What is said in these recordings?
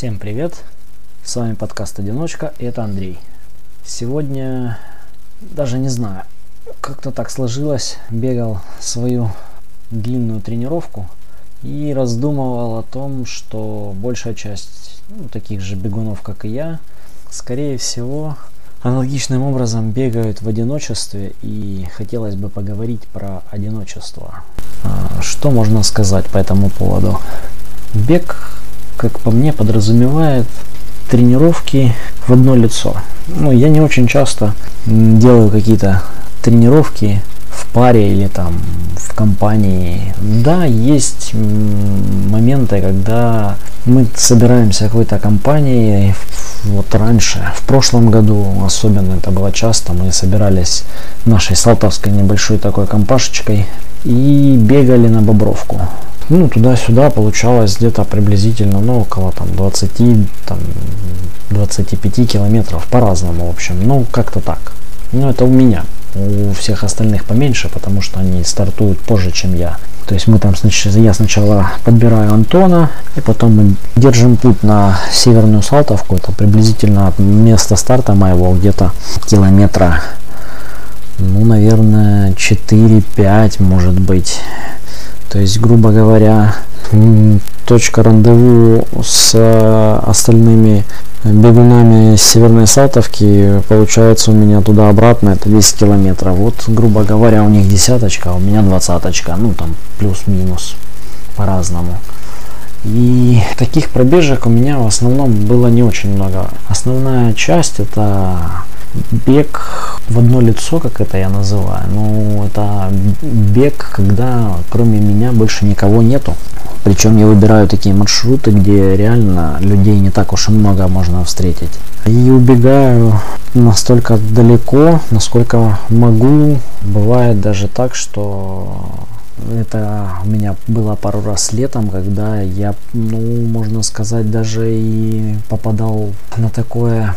Всем привет! С вами подкаст «Одиночка» и это Андрей. Сегодня, даже не знаю, как-то так сложилось, бегал свою длинную тренировку и раздумывал о том, что большая часть ну, таких же бегунов, как и я, скорее всего, аналогичным образом бегают в одиночестве и хотелось бы поговорить про одиночество. А, что можно сказать по этому поводу? Бег как по мне, подразумевает тренировки в одно лицо. Ну, я не очень часто делаю какие-то тренировки в паре или там в компании. Да, есть моменты, когда мы собираемся какой-то компанией. Вот раньше, в прошлом году особенно это было часто, мы собирались нашей салтовской небольшой такой компашечкой и бегали на Бобровку ну, туда-сюда получалось где-то приблизительно, ну, около там 20, там, 25 километров по-разному, в общем, ну, как-то так. Ну, это у меня. У всех остальных поменьше, потому что они стартуют позже, чем я. То есть мы там, значит, я сначала подбираю Антона, и потом мы держим путь на Северную Салтовку. Это приблизительно от места старта моего где-то километра, ну, наверное, 4-5, может быть. То есть, грубо говоря, точка рандеву с э, остальными бегунами Северной Салтовки получается у меня туда-обратно это 10 километров. Вот, грубо говоря, у них десяточка, а у меня двадцаточка. Ну, там плюс-минус по-разному. И таких пробежек у меня в основном было не очень много. Основная часть это бег в одно лицо, как это я называю. Ну, это бег, когда кроме меня больше никого нету. Причем я выбираю такие маршруты, где реально людей не так уж и много можно встретить. И убегаю настолько далеко, насколько могу. Бывает даже так, что это у меня было пару раз летом, когда я, ну, можно сказать, даже и попадал на такое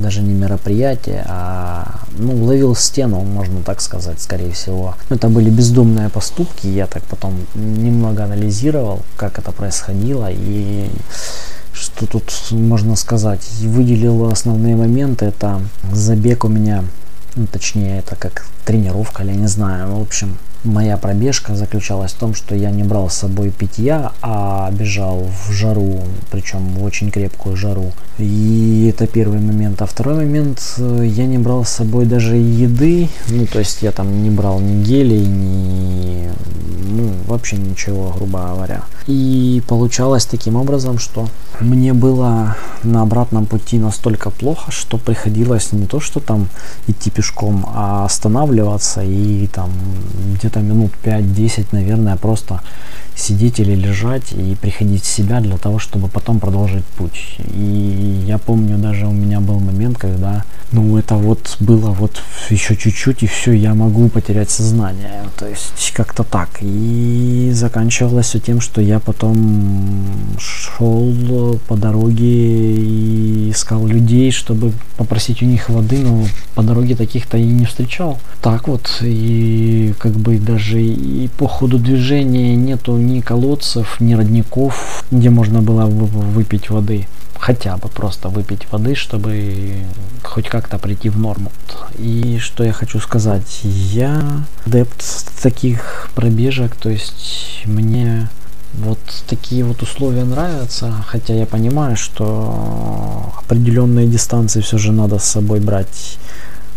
даже не мероприятие, а ну, ловил стену, можно так сказать, скорее всего. Это были бездумные поступки, я так потом немного анализировал, как это происходило и что тут можно сказать. Выделил основные моменты, это забег у меня, ну, точнее это как тренировка или не знаю, в общем, моя пробежка заключалась в том, что я не брал с собой питья, а бежал в жару, причем в очень крепкую жару. И это первый момент. А второй момент, э, я не брал с собой даже еды, ну то есть я там не брал ни гелей, ни ну, вообще ничего, грубо говоря. И получалось таким образом, что мне было на обратном пути настолько плохо, что приходилось не то, что там идти пешком, а останавливаться и там где-то минут 5-10, наверное, просто сидеть или лежать и приходить в себя для того, чтобы потом продолжить путь. И я помню, даже у меня был момент, когда, ну, это вот было вот еще чуть-чуть, и все, я могу потерять сознание. То есть как-то так. И заканчивалось все тем, что я потом шел по дороге и искал людей, чтобы попросить у них воды, но по дороге таких-то и не встречал. Так вот, и как бы даже и по ходу движения нету ни колодцев, ни родников, где можно было выпить воды. Хотя бы просто выпить воды, чтобы хоть как-то прийти в норму. И что я хочу сказать, я адепт таких пробежек, то есть мне вот такие вот условия нравятся, хотя я понимаю, что определенные дистанции все же надо с собой брать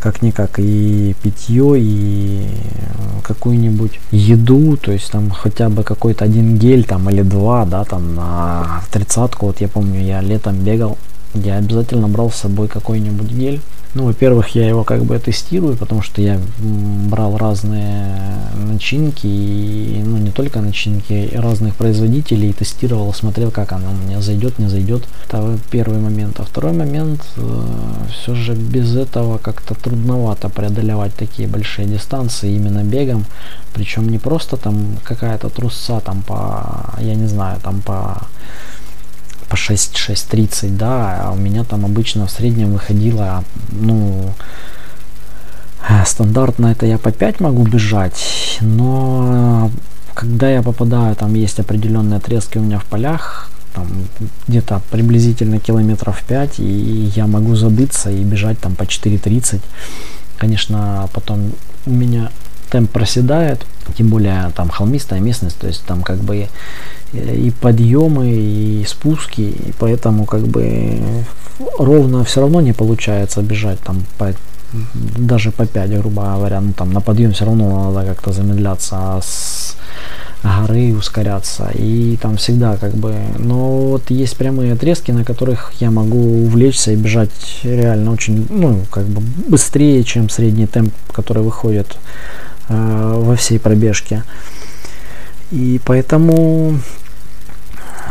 как-никак и питье, и какую-нибудь еду, то есть там хотя бы какой-то один гель там или два, да, там на тридцатку, вот я помню, я летом бегал, я обязательно брал с собой какой-нибудь гель, ну, во-первых, я его как бы тестирую, потому что я брал разные начинки, и, ну, не только начинки, разных производителей, и тестировал, смотрел, как она у меня зайдет, не зайдет. Это первый момент. А второй момент, э, все же без этого как-то трудновато преодолевать такие большие дистанции именно бегом, причем не просто там какая-то трусца там по, я не знаю, там по по 6-6.30, да, а у меня там обычно в среднем выходило, ну, стандартно это я по 5 могу бежать, но когда я попадаю, там есть определенные отрезки у меня в полях, там где-то приблизительно километров 5, и я могу забыться и бежать там по 4.30. Конечно, потом у меня темп проседает, тем более там холмистая местность, то есть там как бы и подъемы, и спуски, и поэтому как бы ровно все равно не получается бежать там по даже по 5, грубо говоря, ну там на подъем все равно надо как-то замедляться, а с горы ускоряться. И там всегда как бы... Но вот есть прямые отрезки, на которых я могу увлечься и бежать реально очень, ну, как бы быстрее, чем средний темп, который выходит э, во всей пробежке. И поэтому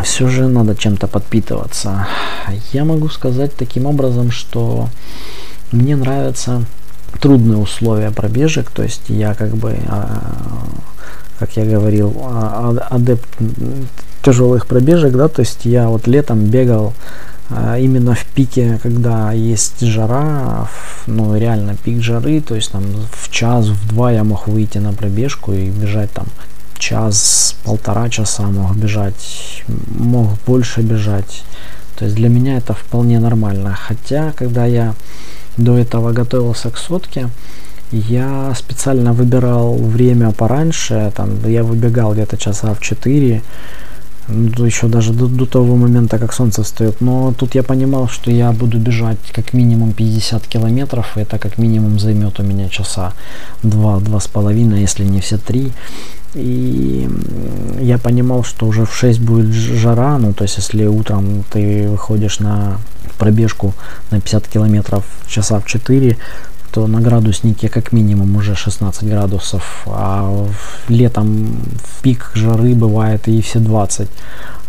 все же надо чем-то подпитываться. Я могу сказать таким образом, что мне нравятся трудные условия пробежек, то есть я как бы, а, как я говорил, а, а, адепт тяжелых пробежек, да, то есть я вот летом бегал именно в пике, когда есть жара, ну реально пик жары, то есть там в час, в два я мог выйти на пробежку и бежать там час, полтора часа мог бежать, мог больше бежать. То есть для меня это вполне нормально. Хотя, когда я до этого готовился к сотке, я специально выбирал время пораньше, там я выбегал где-то часа в 4, ну, еще даже до, до того момента, как солнце встает. Но тут я понимал, что я буду бежать как минимум 50 километров, и это как минимум займет у меня часа два, два с половиной, если не все три. И я понимал, что уже в 6 будет жара, ну то есть если утром ты выходишь на пробежку на 50 километров часа в 4, то на градуснике как минимум уже 16 градусов, а летом в пик жары бывает и все 20,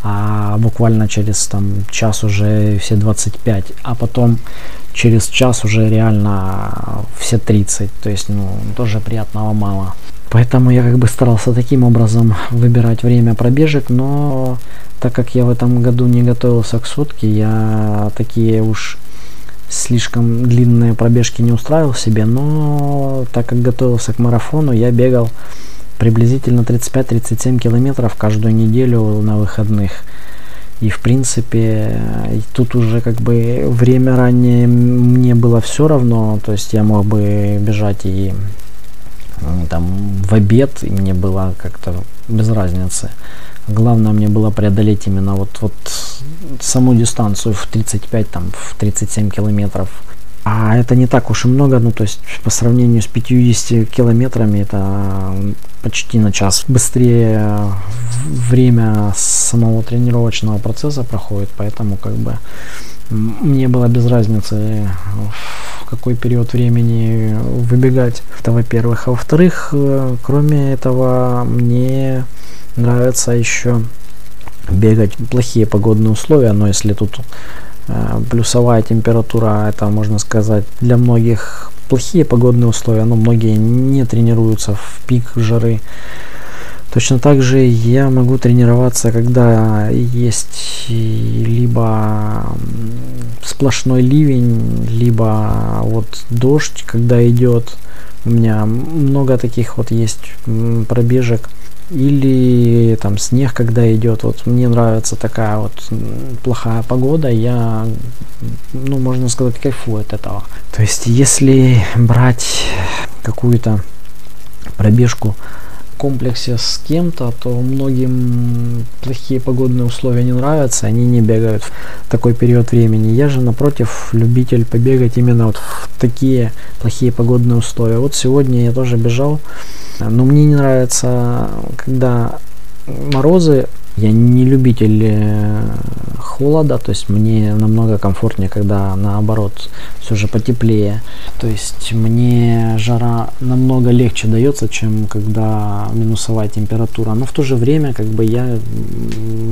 а буквально через там час уже все 25, а потом через час уже реально все 30, то есть ну тоже приятного мало. Поэтому я как бы старался таким образом выбирать время пробежек, но так как я в этом году не готовился к сутке, я такие уж слишком длинные пробежки не устраивал себе, но так как готовился к марафону, я бегал приблизительно 35-37 километров каждую неделю на выходных. И в принципе тут уже как бы время ранее мне было все равно, то есть я мог бы бежать и там в обед, и мне было как-то без разницы. Главное мне было преодолеть именно вот, вот саму дистанцию в 35, там, в 37 километров. А это не так уж и много, ну то есть по сравнению с 50 километрами это почти на час быстрее время самого тренировочного процесса проходит, поэтому как бы мне было без разницы в какой период времени выбегать. Это во-первых. А во-вторых, э, кроме этого, мне нравится еще бегать плохие погодные условия, но если тут э, плюсовая температура, это можно сказать для многих плохие погодные условия, но многие не тренируются в пик жары. Точно так же я могу тренироваться, когда есть либо сплошной ливень, либо вот дождь, когда идет. У меня много таких вот есть пробежек. Или там снег, когда идет. Вот мне нравится такая вот плохая погода, я, ну, можно сказать, кайфую от этого. То есть, если брать какую-то пробежку комплексе с кем-то, то многим плохие погодные условия не нравятся, они не бегают в такой период времени. Я же, напротив, любитель побегать именно вот в такие плохие погодные условия. Вот сегодня я тоже бежал, но мне не нравится, когда морозы я не любитель э, холода, то есть мне намного комфортнее, когда наоборот все же потеплее. То есть мне жара намного легче дается, чем когда минусовая температура. Но в то же время как бы я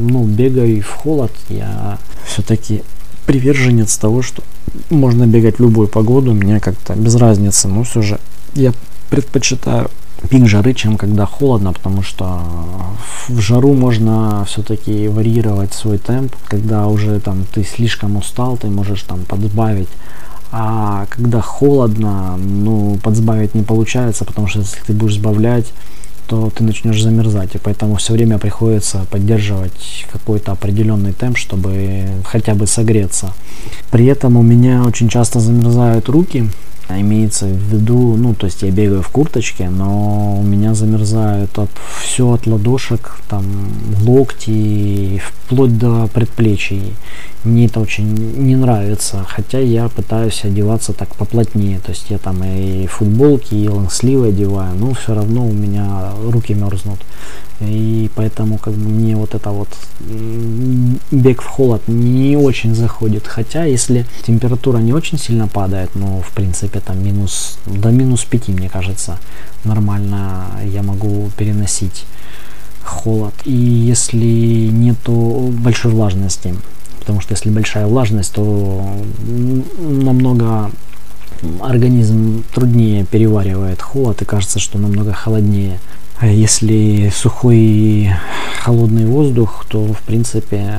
ну, бегаю в холод, я все-таки приверженец того, что можно бегать в любую погоду, мне как-то без разницы, но все же я предпочитаю пик жары, чем когда холодно, потому что в жару можно все-таки варьировать свой темп, когда уже там ты слишком устал, ты можешь там подбавить, а когда холодно, ну, подсбавить не получается, потому что если ты будешь сбавлять, то ты начнешь замерзать, и поэтому все время приходится поддерживать какой-то определенный темп, чтобы хотя бы согреться. При этом у меня очень часто замерзают руки, имеется в виду, ну, то есть я бегаю в курточке, но у меня замерзают от, все от ладошек, там, локти, вплоть до предплечий. Мне это очень не нравится, хотя я пытаюсь одеваться так поплотнее, то есть я там и футболки, и лонгсливы одеваю, но все равно у меня руки мерзнут. И поэтому как бы мне вот это вот бег в холод не очень заходит. Хотя если температура не очень сильно падает, но в принципе там минус до минус 5, мне кажется, нормально я могу переносить холод. И если нету большой влажности, потому что если большая влажность, то намного организм труднее переваривает холод и кажется, что намного холоднее. А если сухой и холодный воздух, то в принципе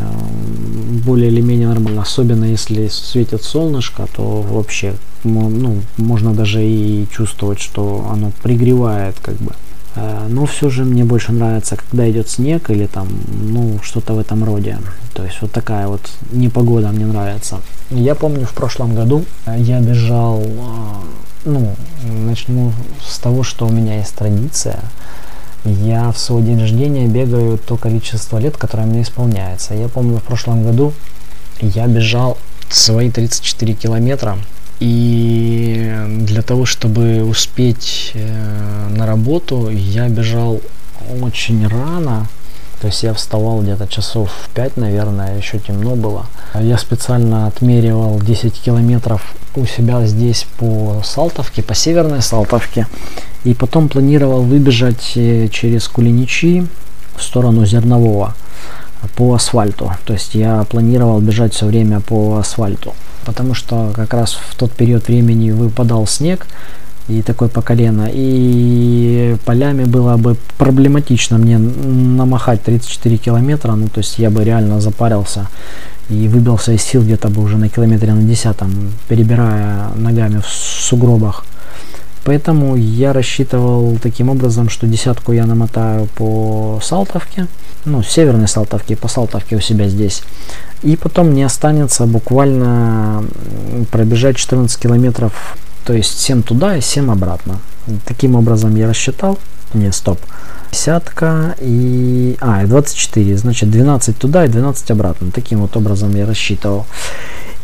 более или менее нормально. Особенно если светит солнышко, то вообще ну, можно даже и чувствовать, что оно пригревает как бы. А, но все же мне больше нравится, когда идет снег или там, ну, что-то в этом роде. То есть вот такая вот непогода мне нравится. Я помню в прошлом году я бежал, а, ну, начну с того, что у меня есть традиция – я в свой день рождения бегаю то количество лет, которое мне исполняется. Я помню, в прошлом году я бежал свои 34 километра. И для того, чтобы успеть э, на работу, я бежал очень рано. То есть я вставал где-то часов в 5, наверное, еще темно было. Я специально отмеривал 10 километров у себя здесь по Салтовке, по северной Салтовке. И потом планировал выбежать э, через Кулиничи в сторону Зернового по асфальту. То есть я планировал бежать все время по асфальту. Потому что как раз в тот период времени выпадал снег, и такой по колено. И полями было бы проблематично мне намахать 34 километра, ну то есть я бы реально запарился и выбился из сил где-то бы уже на километре на десятом, перебирая ногами в сугробах. Поэтому я рассчитывал таким образом, что десятку я намотаю по Салтовке, ну, северной Салтовке, по Салтовке у себя здесь. И потом мне останется буквально пробежать 14 километров, то есть 7 туда и 7 обратно. Таким образом я рассчитал. Не, стоп. Десятка и... А, и 24. Значит, 12 туда и 12 обратно. Таким вот образом я рассчитывал.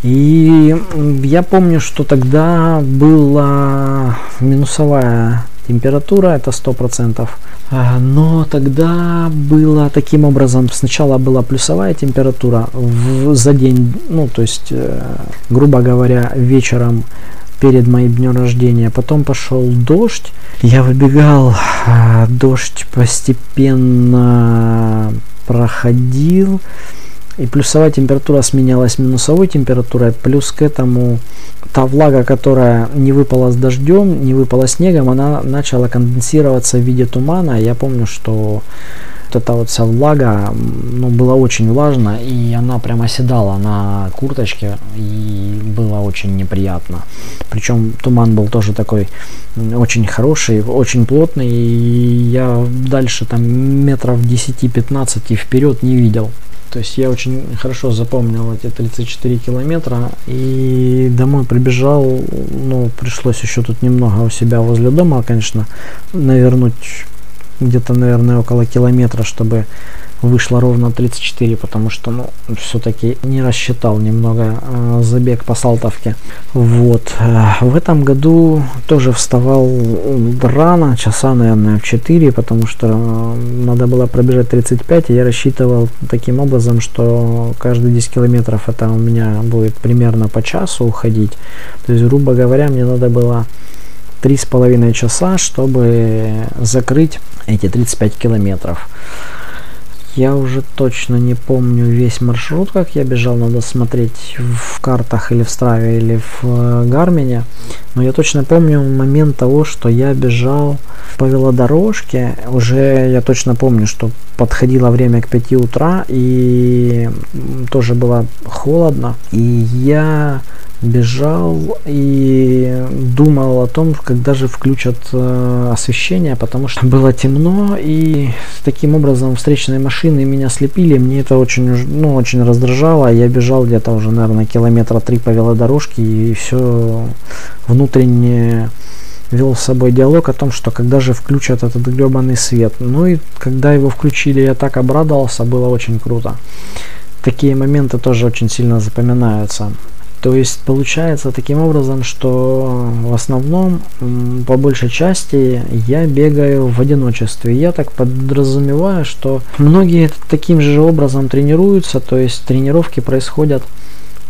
И я помню, что тогда была минусовая температура, это 100%. А, но тогда было таким образом, сначала была плюсовая температура в, за день, ну то есть, э, грубо говоря, вечером перед моим днем рождения. Потом пошел дождь. Я выбегал, а, дождь постепенно проходил. И плюсовая температура сменялась минусовой температурой. Плюс к этому та влага, которая не выпала с дождем, не выпала снегом, она начала конденсироваться в виде тумана. Я помню, что вот эта вот вся влага, ну, была очень влажно, и она прямо оседала на курточке, и было очень неприятно. Причем туман был тоже такой очень хороший, очень плотный, и я дальше там метров 10-15 вперед не видел. То есть я очень хорошо запомнил эти 34 километра и домой прибежал, ну, пришлось еще тут немного у себя возле дома, конечно, навернуть где-то, наверное, около километра, чтобы вышло ровно 34, потому что, ну, все-таки не рассчитал немного э, забег по Салтовке. Вот. Э, в этом году тоже вставал рано, часа, наверное, в 4, потому что э, надо было пробежать 35, и я рассчитывал таким образом, что каждые 10 километров это у меня будет примерно по часу уходить. То есть, грубо говоря, мне надо было три с половиной часа, чтобы закрыть эти 35 километров. Я уже точно не помню весь маршрут, как я бежал, надо смотреть в картах или в Страве, или в э, Гармине. Но я точно помню момент того, что я бежал по велодорожке. Уже я точно помню, что подходило время к 5 утра и тоже было холодно. И я бежал и думал о том, когда же включат э, освещение, потому что было темно, и таким образом встречные машины меня слепили, мне это очень, ну, очень раздражало, я бежал где-то уже, наверное, километра три по велодорожке, и все внутренне вел с собой диалог о том, что когда же включат этот гребаный свет. Ну и когда его включили, я так обрадовался, было очень круто. Такие моменты тоже очень сильно запоминаются. То есть получается таким образом, что в основном, по большей части, я бегаю в одиночестве. Я так подразумеваю, что многие таким же образом тренируются, то есть тренировки происходят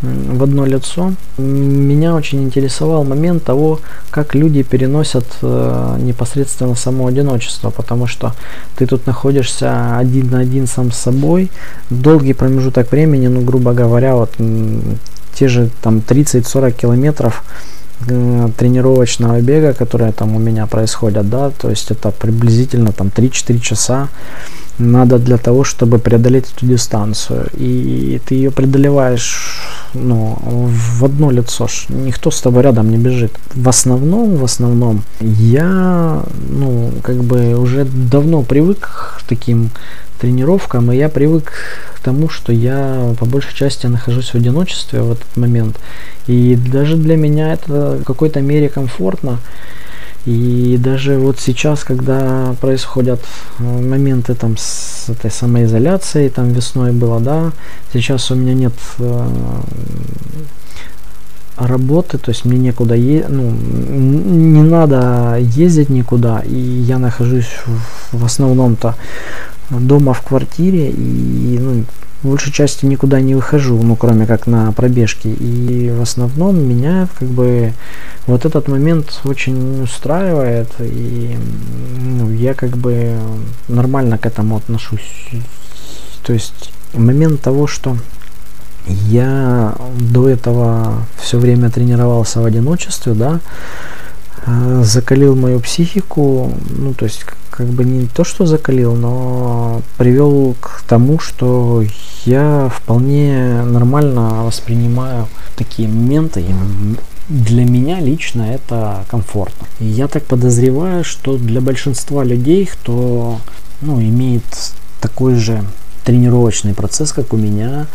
в одно лицо. Меня очень интересовал момент того, как люди переносят э, непосредственно само одиночество, потому что ты тут находишься один на один сам с собой, долгий промежуток времени, ну, грубо говоря, вот те же там 30-40 километров э, тренировочного бега, которые там у меня происходят, да, то есть это приблизительно там 3-4 часа надо для того, чтобы преодолеть эту дистанцию. И ты ее преодолеваешь ну, в одно лицо. Никто с тобой рядом не бежит. В основном, в основном, я, ну, как бы уже давно привык к таким тренировкам, и я привык к тому, что я по большей части нахожусь в одиночестве в этот момент. И даже для меня это в какой-то мере комфортно. И даже вот сейчас, когда происходят э, моменты там с этой самоизоляцией, там весной было, да, сейчас у меня нет э, работы, то есть мне некуда е ну, не надо ездить никуда, и я нахожусь в, основном-то дома в квартире, и ну, большей части никуда не выхожу, ну, кроме как на пробежки. И в основном меня как бы вот этот момент очень устраивает, и ну, я как бы нормально к этому отношусь. То есть момент того, что я до этого все время тренировался в одиночестве, да, закалил мою психику, ну, то есть как бы не то, что закалил, но привел к тому, что я вполне нормально воспринимаю такие моменты. И для меня лично это комфортно. И я так подозреваю, что для большинства людей, кто ну, имеет такой же тренировочный процесс, как у меня,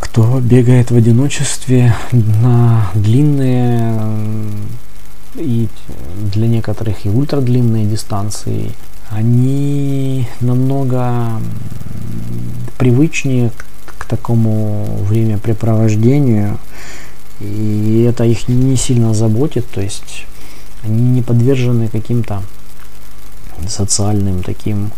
кто бегает в одиночестве на длинные и для некоторых и ультрадлинные дистанции, они намного привычнее к, к такому времяпрепровождению, и это их не сильно заботит, то есть они не подвержены каким-то социальным таким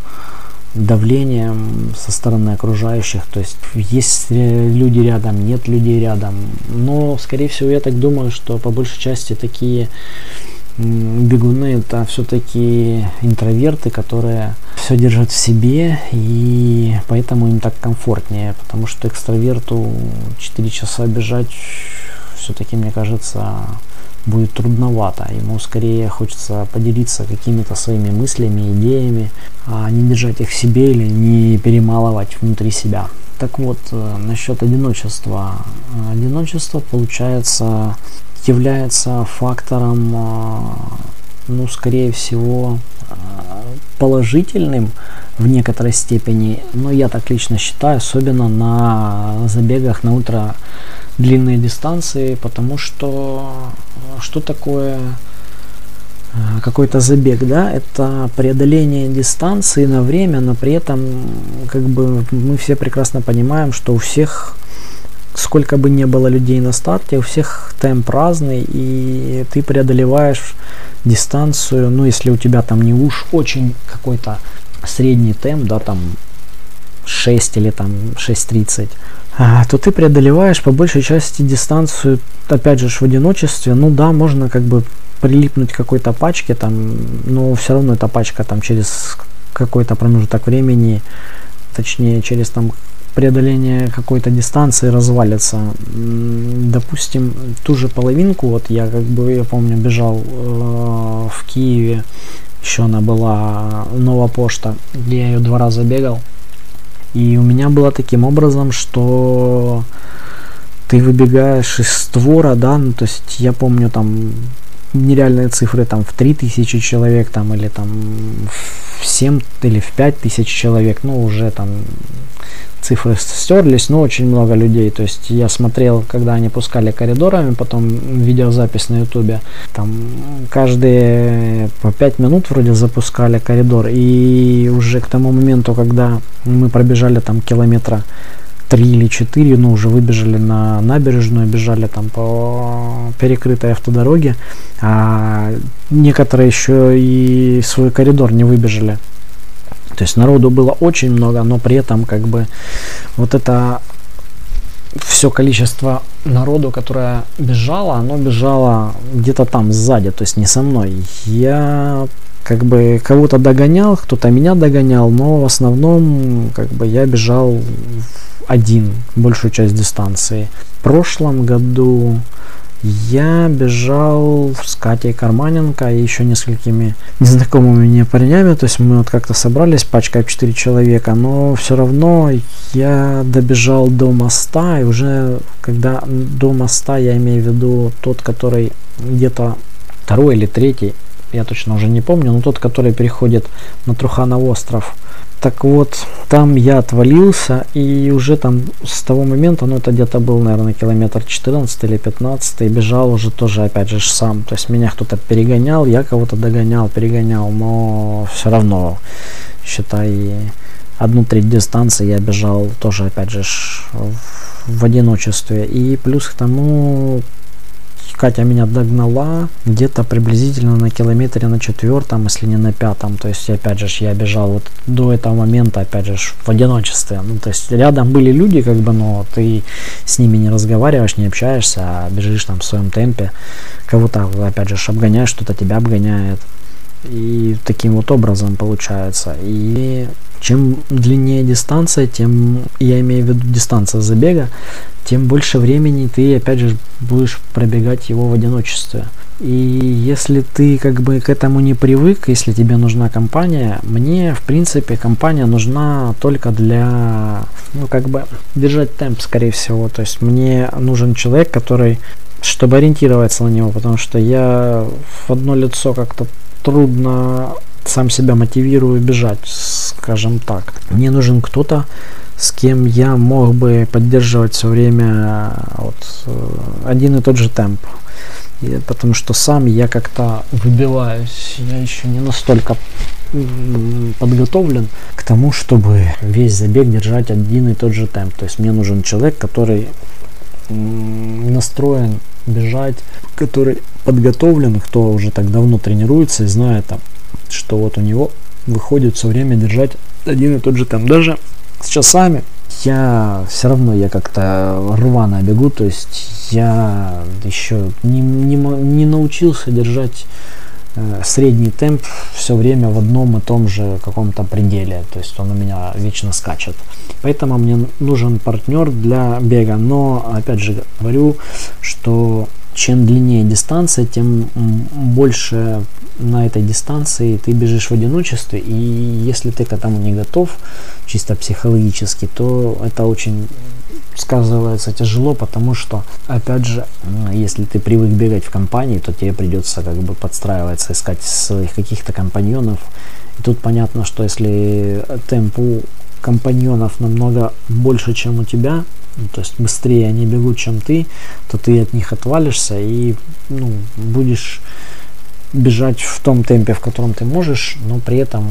давлением со стороны окружающих, то есть есть люди рядом, нет людей рядом. Но, скорее всего, я так думаю, что по большей части такие бегуны это все-таки интроверты, которые все держат в себе, и поэтому им так комфортнее, потому что экстраверту 4 часа бежать все-таки, мне кажется, будет трудновато. Ему скорее хочется поделиться какими-то своими мыслями, идеями, а не держать их в себе или не перемалывать внутри себя. Так вот, э, насчет одиночества. Одиночество, получается, является фактором, э, ну, скорее всего, э, положительным в некоторой степени, но я так лично считаю, особенно на забегах на ультра длинные дистанции, потому что что такое э, какой-то забег, да, это преодоление дистанции на время, но при этом как бы мы все прекрасно понимаем, что у всех сколько бы не было людей на старте, у всех темп разный, и ты преодолеваешь дистанцию, ну, если у тебя там не уж очень какой-то средний темп, да, там 6 или там 6.30, а, то ты преодолеваешь по большей части дистанцию, опять же, в одиночестве. Ну да, можно как бы прилипнуть к какой-то пачке, там, но все равно эта пачка там через какой-то промежуток времени, точнее через там преодоление какой-то дистанции развалится. Допустим, ту же половинку, вот я как бы, я помню, бежал э, в Киеве, еще она была Новая почта, где я ее два раза бегал. И у меня было таким образом, что ты выбегаешь из створа, да, ну, то есть я помню там нереальные цифры там в 3000 человек там или там в 7 или в 5000 человек, ну уже там цифры стерлись, но очень много людей. То есть я смотрел, когда они пускали коридорами, потом видеозапись на ютубе, там каждые по 5 минут вроде запускали коридор. И уже к тому моменту, когда мы пробежали там километра три или четыре, ну, уже выбежали на набережную, бежали там по перекрытой автодороге, а некоторые еще и свой коридор не выбежали. То есть народу было очень много, но при этом как бы вот это все количество народу, которое бежало, оно бежало где-то там сзади, то есть не со мной. Я как бы кого-то догонял, кто-то меня догонял, но в основном как бы я бежал один большую часть дистанции. В прошлом году я бежал с Катей Карманенко и еще несколькими незнакомыми мне парнями. То есть мы вот как-то собрались, пачка 4 человека, но все равно я добежал до моста, и уже когда до моста, я имею в виду тот, который где-то второй или третий, я точно уже не помню, но тот, который переходит на Труханов остров – так вот, там я отвалился, и уже там с того момента, ну это где-то был, наверное, километр 14 или 15, и бежал уже тоже, опять же, сам. То есть меня кто-то перегонял, я кого-то догонял, перегонял, но все равно, считай, одну треть дистанции я бежал тоже, опять же, в одиночестве. И плюс к тому, Катя меня догнала где-то приблизительно на километре на четвертом, если не на пятом. То есть, опять же, я бежал вот до этого момента, опять же, в одиночестве. Ну, то есть, рядом были люди, как бы, но ты с ними не разговариваешь, не общаешься, а бежишь там в своем темпе. Кого-то, опять же, обгоняешь, кто-то тебя обгоняет. И таким вот образом получается. И чем длиннее дистанция, тем, я имею в виду дистанция забега, тем больше времени ты, опять же, будешь пробегать его в одиночестве. И если ты как бы к этому не привык, если тебе нужна компания, мне, в принципе, компания нужна только для, ну, как бы, держать темп, скорее всего. То есть мне нужен человек, который, чтобы ориентироваться на него, потому что я в одно лицо как-то трудно сам себя мотивирую бежать, скажем так. Мне нужен кто-то, с кем я мог бы поддерживать все время вот, э, один и тот же темп. И потому что сам я как-то выбиваюсь, я еще не настолько подготовлен к тому, чтобы весь забег держать один и тот же темп. То есть мне нужен человек, который настроен бежать, который подготовлен, кто уже так давно тренируется и знает там, что вот у него выходит все время держать один и тот же темп. Даже с часами я все равно я как-то рвано бегу, то есть я еще не, не, не научился держать средний темп все время в одном и том же каком-то пределе, то есть он у меня вечно скачет. Поэтому мне нужен партнер для бега, но опять же говорю, что чем длиннее дистанция, тем больше на этой дистанции ты бежишь в одиночестве, и если ты к этому не готов, чисто психологически, то это очень сказывается тяжело, потому что, опять же, если ты привык бегать в компании, то тебе придется как бы подстраиваться, искать своих каких-то компаньонов. И тут понятно, что если темп у компаньонов намного больше, чем у тебя, ну, то есть быстрее они бегут, чем ты, то ты от них отвалишься и ну, будешь бежать в том темпе, в котором ты можешь, но при этом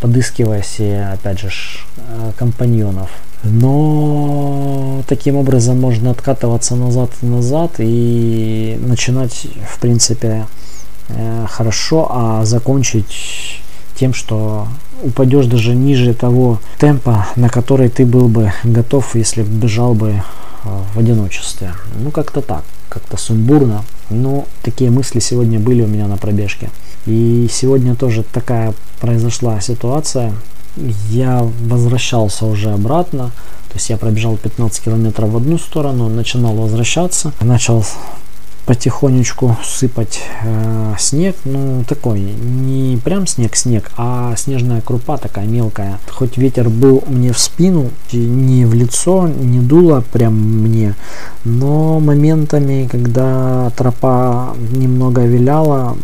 подыскивая себе, опять же, э, компаньонов. Но таким образом можно откатываться назад и назад и начинать, в принципе, э, хорошо, а закончить тем, что упадешь даже ниже того темпа, на который ты был бы готов, если бежал бы э, в одиночестве. Ну, как-то так, как-то сумбурно. Но такие мысли сегодня были у меня на пробежке. И сегодня тоже такая произошла ситуация. Я возвращался уже обратно. То есть я пробежал 15 километров в одну сторону, начинал возвращаться. Начал потихонечку сыпать э, снег, ну такой, не прям снег-снег, а снежная крупа такая мелкая. Хоть ветер был мне в спину, не в лицо, не дуло прям мне, но моментами, когда тропа немного виляла,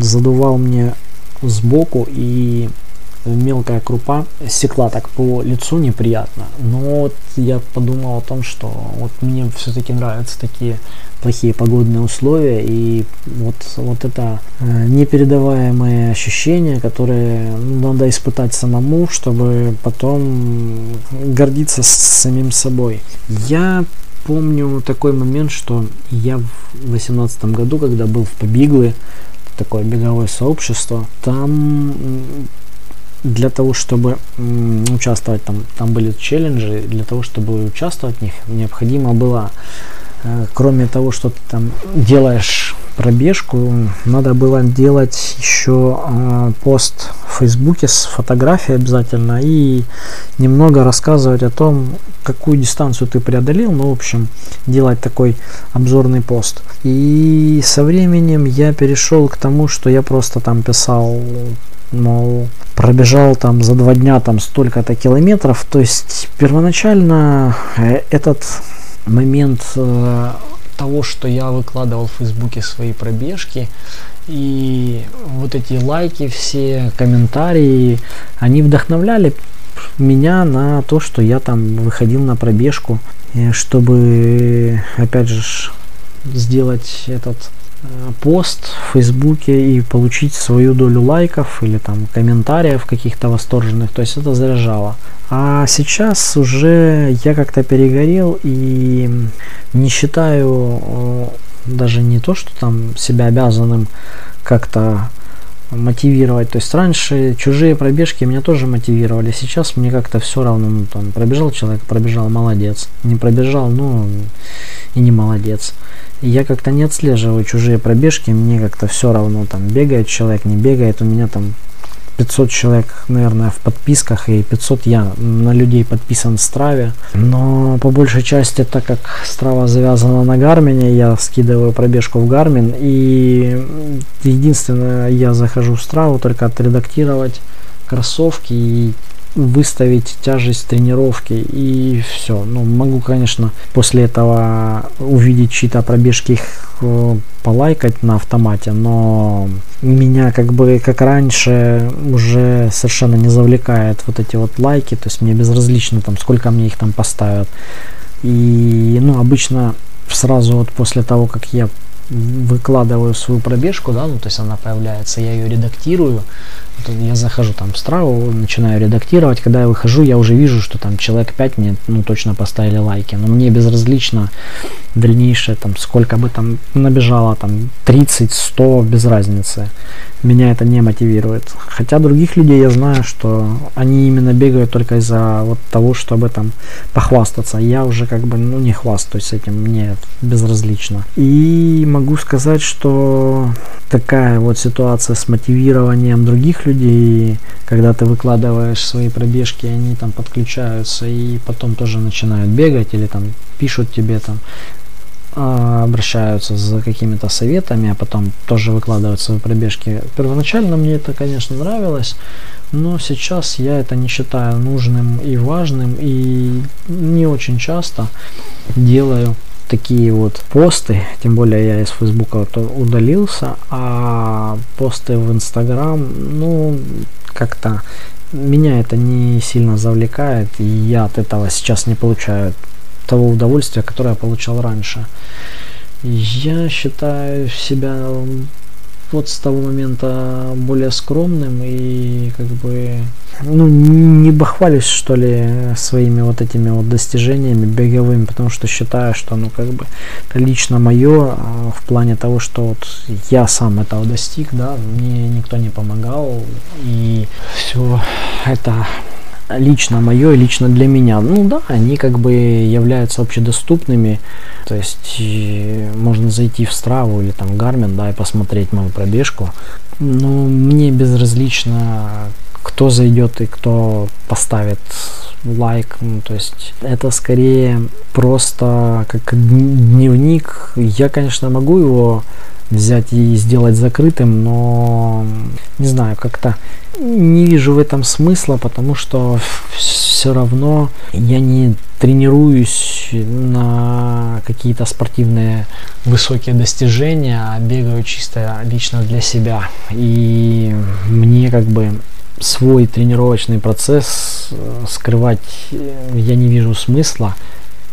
задувал мне сбоку и мелкая крупа секла так по лицу неприятно. Но вот я подумал о том, что вот мне все-таки нравятся такие плохие погодные условия и вот, вот это э, непередаваемые ощущения, которые ну, надо испытать самому, чтобы потом гордиться самим собой. Я помню такой момент, что я в 2018 году, когда был в Побиглы, такое беговое сообщество, там для того, чтобы участвовать там, там были челленджи, для того, чтобы участвовать в них, необходимо было, э, кроме того, что ты там делаешь пробежку, надо было делать еще э, пост в Фейсбуке с фотографией обязательно и немного рассказывать о том, какую дистанцию ты преодолел, ну, в общем, делать такой обзорный пост. И со временем я перешел к тому, что я просто там писал мол, пробежал там за два дня там столько-то километров. То есть первоначально э, этот момент э, того, что я выкладывал в Фейсбуке свои пробежки, и вот эти лайки, все комментарии, они вдохновляли меня на то, что я там выходил на пробежку, чтобы, опять же, сделать этот пост в Фейсбуке и получить свою долю лайков или там комментариев каких-то восторженных. То есть это заряжало. А сейчас уже я как-то перегорел и не считаю э, даже не то, что там себя обязанным как-то мотивировать. То есть раньше чужие пробежки меня тоже мотивировали. Сейчас мне как-то все равно, ну там пробежал человек, пробежал, молодец. Не пробежал, ну и не молодец я как-то не отслеживаю чужие пробежки, мне как-то все равно, там, бегает человек, не бегает, у меня там 500 человек, наверное, в подписках, и 500 я на людей подписан в Страве. Но по большей части, так как Страва завязана на Гармине, я скидываю пробежку в Гармин, и единственное, я захожу в Страву только отредактировать кроссовки и выставить тяжесть тренировки и все. Ну, могу, конечно, после этого увидеть чьи-то пробежки, их э, полайкать на автомате, но меня как бы, как раньше, уже совершенно не завлекает вот эти вот лайки, то есть мне безразлично там, сколько мне их там поставят. И, ну, обычно сразу вот после того, как я выкладываю свою пробежку, да, ну, то есть она появляется, я ее редактирую, я захожу там в Страву, начинаю редактировать, когда я выхожу, я уже вижу, что там человек 5 мне, ну, точно поставили лайки, но мне безразлично дальнейшее, там, сколько бы там набежало, там, 30, 100, без разницы, меня это не мотивирует, хотя других людей я знаю, что они именно бегают только из-за вот того, чтобы там похвастаться, я уже как бы, ну, не хвастаюсь этим, мне безразлично, и могу сказать, что такая вот ситуация с мотивированием других людей, когда ты выкладываешь свои пробежки, они там подключаются и потом тоже начинают бегать или там пишут тебе там а, обращаются за какими-то советами, а потом тоже выкладывают свои пробежки. Первоначально мне это, конечно, нравилось, но сейчас я это не считаю нужным и важным, и не очень часто делаю такие вот посты, тем более я из Фейсбука удалился, а посты в Инстаграм, ну, как-то меня это не сильно завлекает, и я от этого сейчас не получаю того удовольствия, которое я получал раньше. Я считаю себя вот с того момента более скромным и как бы ну, не бахвалюсь, что ли, своими вот этими вот достижениями беговыми, потому что считаю, что, ну, как бы, лично мое а, в плане того, что вот я сам этого достиг, да, мне никто не помогал, и все это лично мое, лично для меня. Ну да, они как бы являются общедоступными. То есть можно зайти в Страву или там Гармин, да, и посмотреть мою пробежку. Но мне безразлично, кто зайдет и кто поставит лайк. Ну, то есть это скорее просто как дневник. Я, конечно, могу его взять и сделать закрытым, но не знаю, как-то не вижу в этом смысла, потому что все равно я не тренируюсь на какие-то спортивные высокие достижения, а бегаю чисто лично для себя. И мне как бы свой тренировочный процесс э, скрывать я не вижу смысла.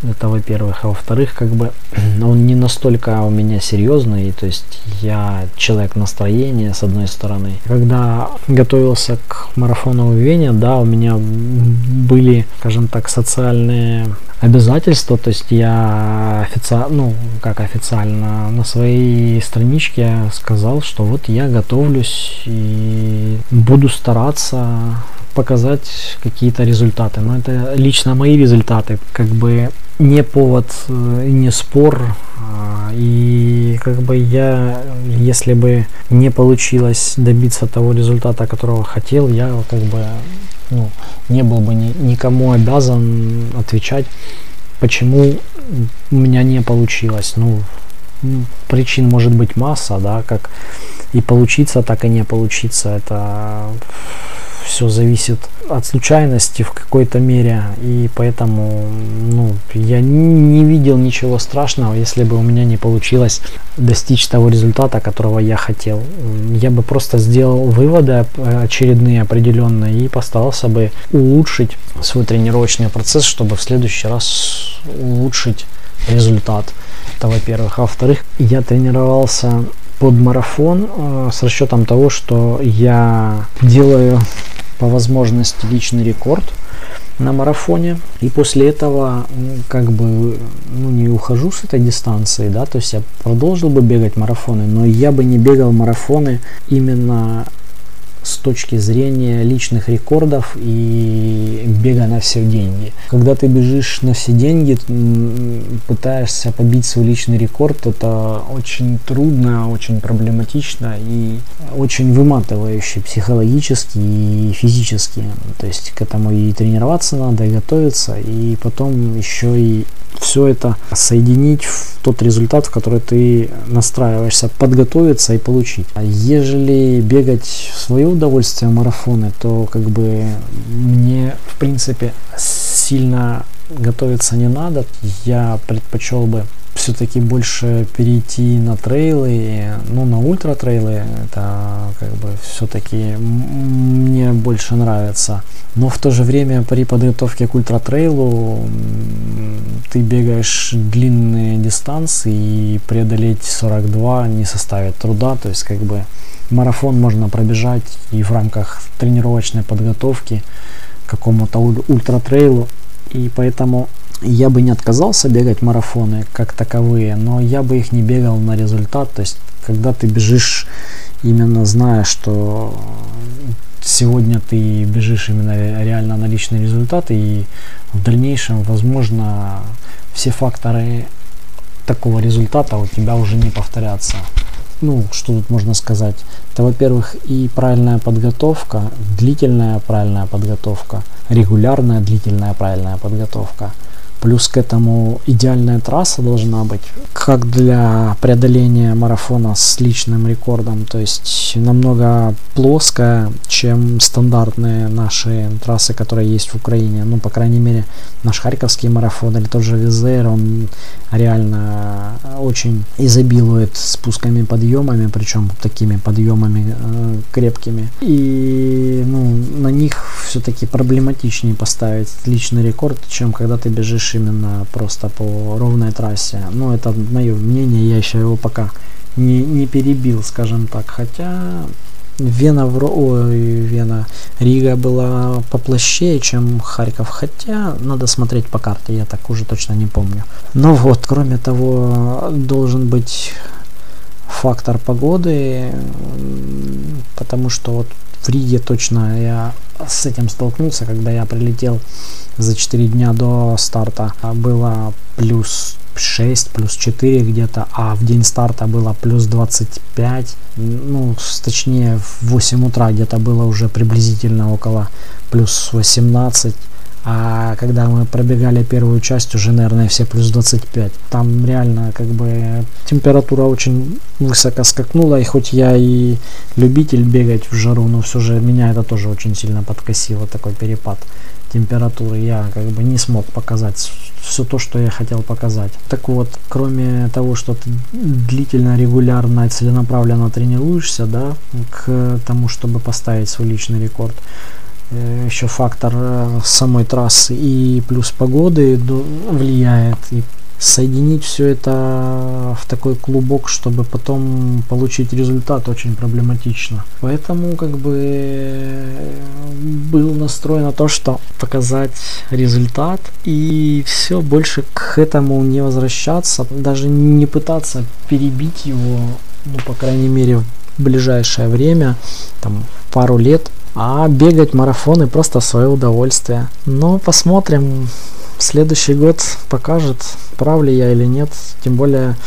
Это во-первых. А во-вторых, как бы он не настолько у меня серьезный. То есть я человек настроения, с одной стороны. Когда готовился к марафону в Вене, да, у меня были, скажем так, социальные обязательства, то есть я официально, ну, как официально, на своей страничке сказал, что вот я готовлюсь и буду стараться показать какие-то результаты. Но это лично мои результаты, как бы не повод, э, не спор. И как бы я, если бы не получилось добиться того результата, которого хотел, я как бы ну, не был бы ни, никому обязан отвечать, почему у меня не получилось. Ну, причин может быть масса, да, как и получиться, так и не получиться. Это все зависит от случайности в какой-то мере, и поэтому ну, я не видел ничего страшного, если бы у меня не получилось достичь того результата, которого я хотел. Я бы просто сделал выводы очередные определенные и постарался бы улучшить свой тренировочный процесс, чтобы в следующий раз улучшить результат. Это во-первых. А во-вторых, я тренировался под марафон э, с расчетом того, что я делаю по возможности личный рекорд на марафоне. И после этого как бы ну, не ухожу с этой дистанции, да, то есть я продолжил бы бегать марафоны, но я бы не бегал марафоны именно с точки зрения личных рекордов и бега на все деньги. Когда ты бежишь на все деньги, пытаешься побить свой личный рекорд, это очень трудно, очень проблематично и очень выматывающе психологически и физически. То есть к этому и тренироваться надо, и готовиться, и потом еще и все это соединить в тот результат, в который ты настраиваешься, подготовиться и получить. А ежели бегать в свое удовольствие марафоны, то как бы мне в принципе сильно готовиться не надо. Я предпочел бы все-таки больше перейти на трейлы, ну на ультра трейлы, это как бы все-таки мне больше нравится. Но в то же время при подготовке к ультра трейлу ты бегаешь длинные дистанции и преодолеть 42 не составит труда, то есть как бы марафон можно пробежать и в рамках тренировочной подготовки к какому-то ультра трейлу и поэтому я бы не отказался бегать марафоны как таковые, но я бы их не бегал на результат. То есть, когда ты бежишь именно зная, что сегодня ты бежишь именно реально на личный результат, и в дальнейшем, возможно, все факторы такого результата у тебя уже не повторятся. Ну, что тут можно сказать? Это, во-первых, и правильная подготовка, длительная правильная подготовка, регулярная длительная правильная подготовка – Плюс к этому идеальная трасса должна быть, как для преодоления марафона с личным рекордом, то есть намного плоская, чем стандартные наши трассы, которые есть в Украине. Ну, по крайней мере, наш Харьковский марафон или тот же Визер, он реально очень изобилует спусками, подъемами, причем такими подъемами э, крепкими. И ну, на них все-таки проблематичнее поставить личный рекорд, чем когда ты бежишь едешь именно просто по ровной трассе. Ну, это мое мнение, я еще его пока не, не перебил, скажем так. Хотя Вена, в... Ой, Вена, Рига была поплощее, чем Харьков. Хотя надо смотреть по карте, я так уже точно не помню. Но вот, кроме того, должен быть фактор погоды, потому что вот в Риге точно я с этим столкнулся, когда я прилетел за 4 дня до старта. Было плюс 6, плюс 4 где-то, а в день старта было плюс 25, ну, точнее, в 8 утра где-то было уже приблизительно около плюс 18, а когда мы пробегали первую часть, уже, наверное, все плюс 25. Там реально как бы температура очень высоко скакнула. И хоть я и любитель бегать в жару, но все же меня это тоже очень сильно подкосило, такой перепад температуры. Я как бы не смог показать все то, что я хотел показать. Так вот, кроме того, что ты длительно, регулярно целенаправленно тренируешься, да, к тому, чтобы поставить свой личный рекорд, еще фактор э, самой трассы и плюс погоды влияет. И соединить все это в такой клубок, чтобы потом получить результат, очень проблематично. Поэтому как бы был настроен на то, что показать результат и все, больше к этому не возвращаться, даже не пытаться перебить его, ну, по крайней мере, в ближайшее время, там, пару лет, а бегать марафоны просто свое удовольствие. Но посмотрим, следующий год покажет, прав ли я или нет. Тем более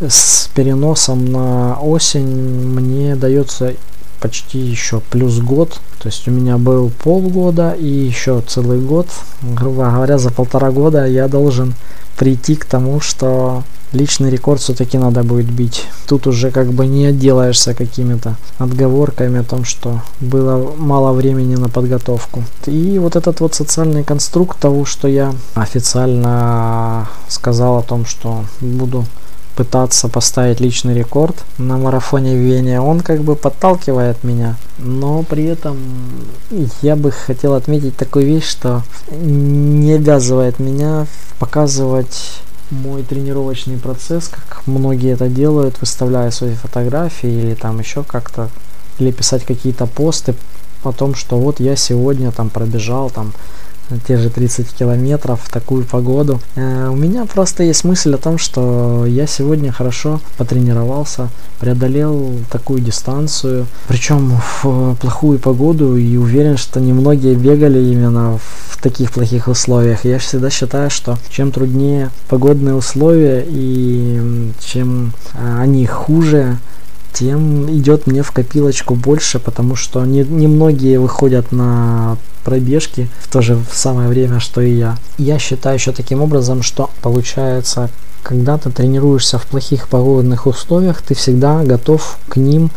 с переносом на осень мне дается почти еще плюс год. То есть у меня был полгода и еще целый год. Грубо говоря, за полтора года я должен прийти к тому, что личный рекорд все-таки надо будет бить. Тут уже как бы не отделаешься какими-то отговорками о том, что было мало времени на подготовку. И вот этот вот социальный конструкт того, что я официально сказал о том, что буду пытаться поставить личный рекорд на марафоне в Вене, он как бы подталкивает меня. Но при этом я бы хотел отметить такую вещь, что не обязывает меня показывать мой тренировочный процесс, как многие это делают, выставляя свои фотографии или там еще как-то, или писать какие-то посты о том, что вот я сегодня там пробежал там те же 30 километров в такую погоду. Э, у меня просто есть мысль о том, что я сегодня хорошо потренировался, преодолел такую дистанцию, причем в плохую погоду и уверен, что немногие бегали именно в таких плохих условиях. Я всегда считаю, что чем труднее погодные условия и чем э, они хуже, тем идет мне в копилочку больше, потому что не, не многие выходят на пробежки в то же самое время, что и я. Я считаю еще таким образом, что получается когда ты тренируешься в плохих погодных условиях, ты всегда готов к ним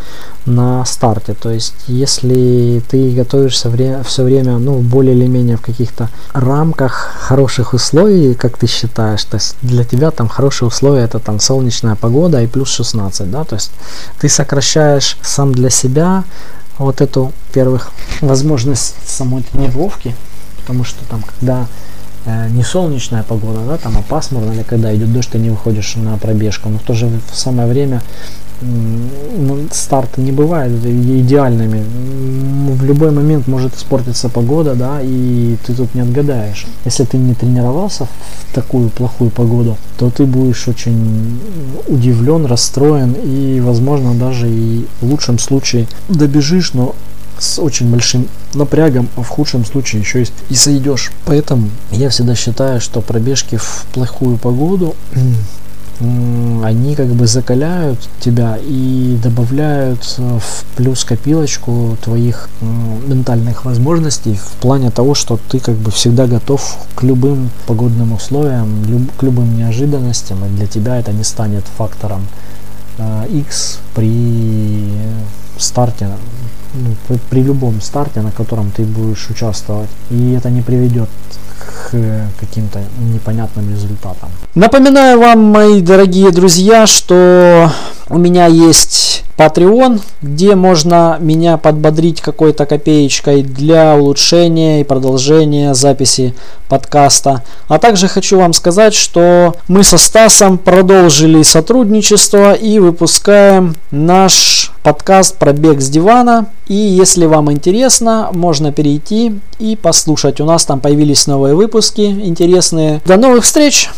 на старте. То есть, если ты готовишься вре- все время, ну, более или менее в каких-то рамках хороших условий, как ты считаешь, то есть для тебя там хорошие условия это там солнечная погода и плюс 16, да, то есть ты сокращаешь сам для себя вот эту, первых, возможность самой тренировки, потому что там, когда не солнечная погода, да, там, а или когда идет дождь, ты не выходишь на пробежку. Но в то же самое время ну, старты не бывают идеальными. В любой момент может испортиться погода, да, и ты тут не отгадаешь. Если ты не тренировался в такую плохую погоду, то ты будешь очень удивлен, расстроен и, возможно, даже и в лучшем случае добежишь, но с очень большим напрягом, а в худшем случае еще и, и сойдешь. Поэтому я всегда считаю, что пробежки в плохую погоду они как бы закаляют тебя и добавляют э, в плюс копилочку твоих ментальных возможностей в плане того, что ты как бы всегда готов к любым погодным условиям, к любым неожиданностям, и для тебя это не станет фактором X э, при старте ну, при, при любом старте, на котором ты будешь участвовать. И это не приведет к каким-то непонятным результатам. Напоминаю вам, мои дорогие друзья, что у меня есть Patreon, где можно меня подбодрить какой-то копеечкой для улучшения и продолжения записи подкаста. А также хочу вам сказать, что мы со Стасом продолжили сотрудничество и выпускаем наш подкаст «Пробег с дивана». И если вам интересно, можно перейти и послушать. У нас там появились новые выпуски интересные. До новых встреч!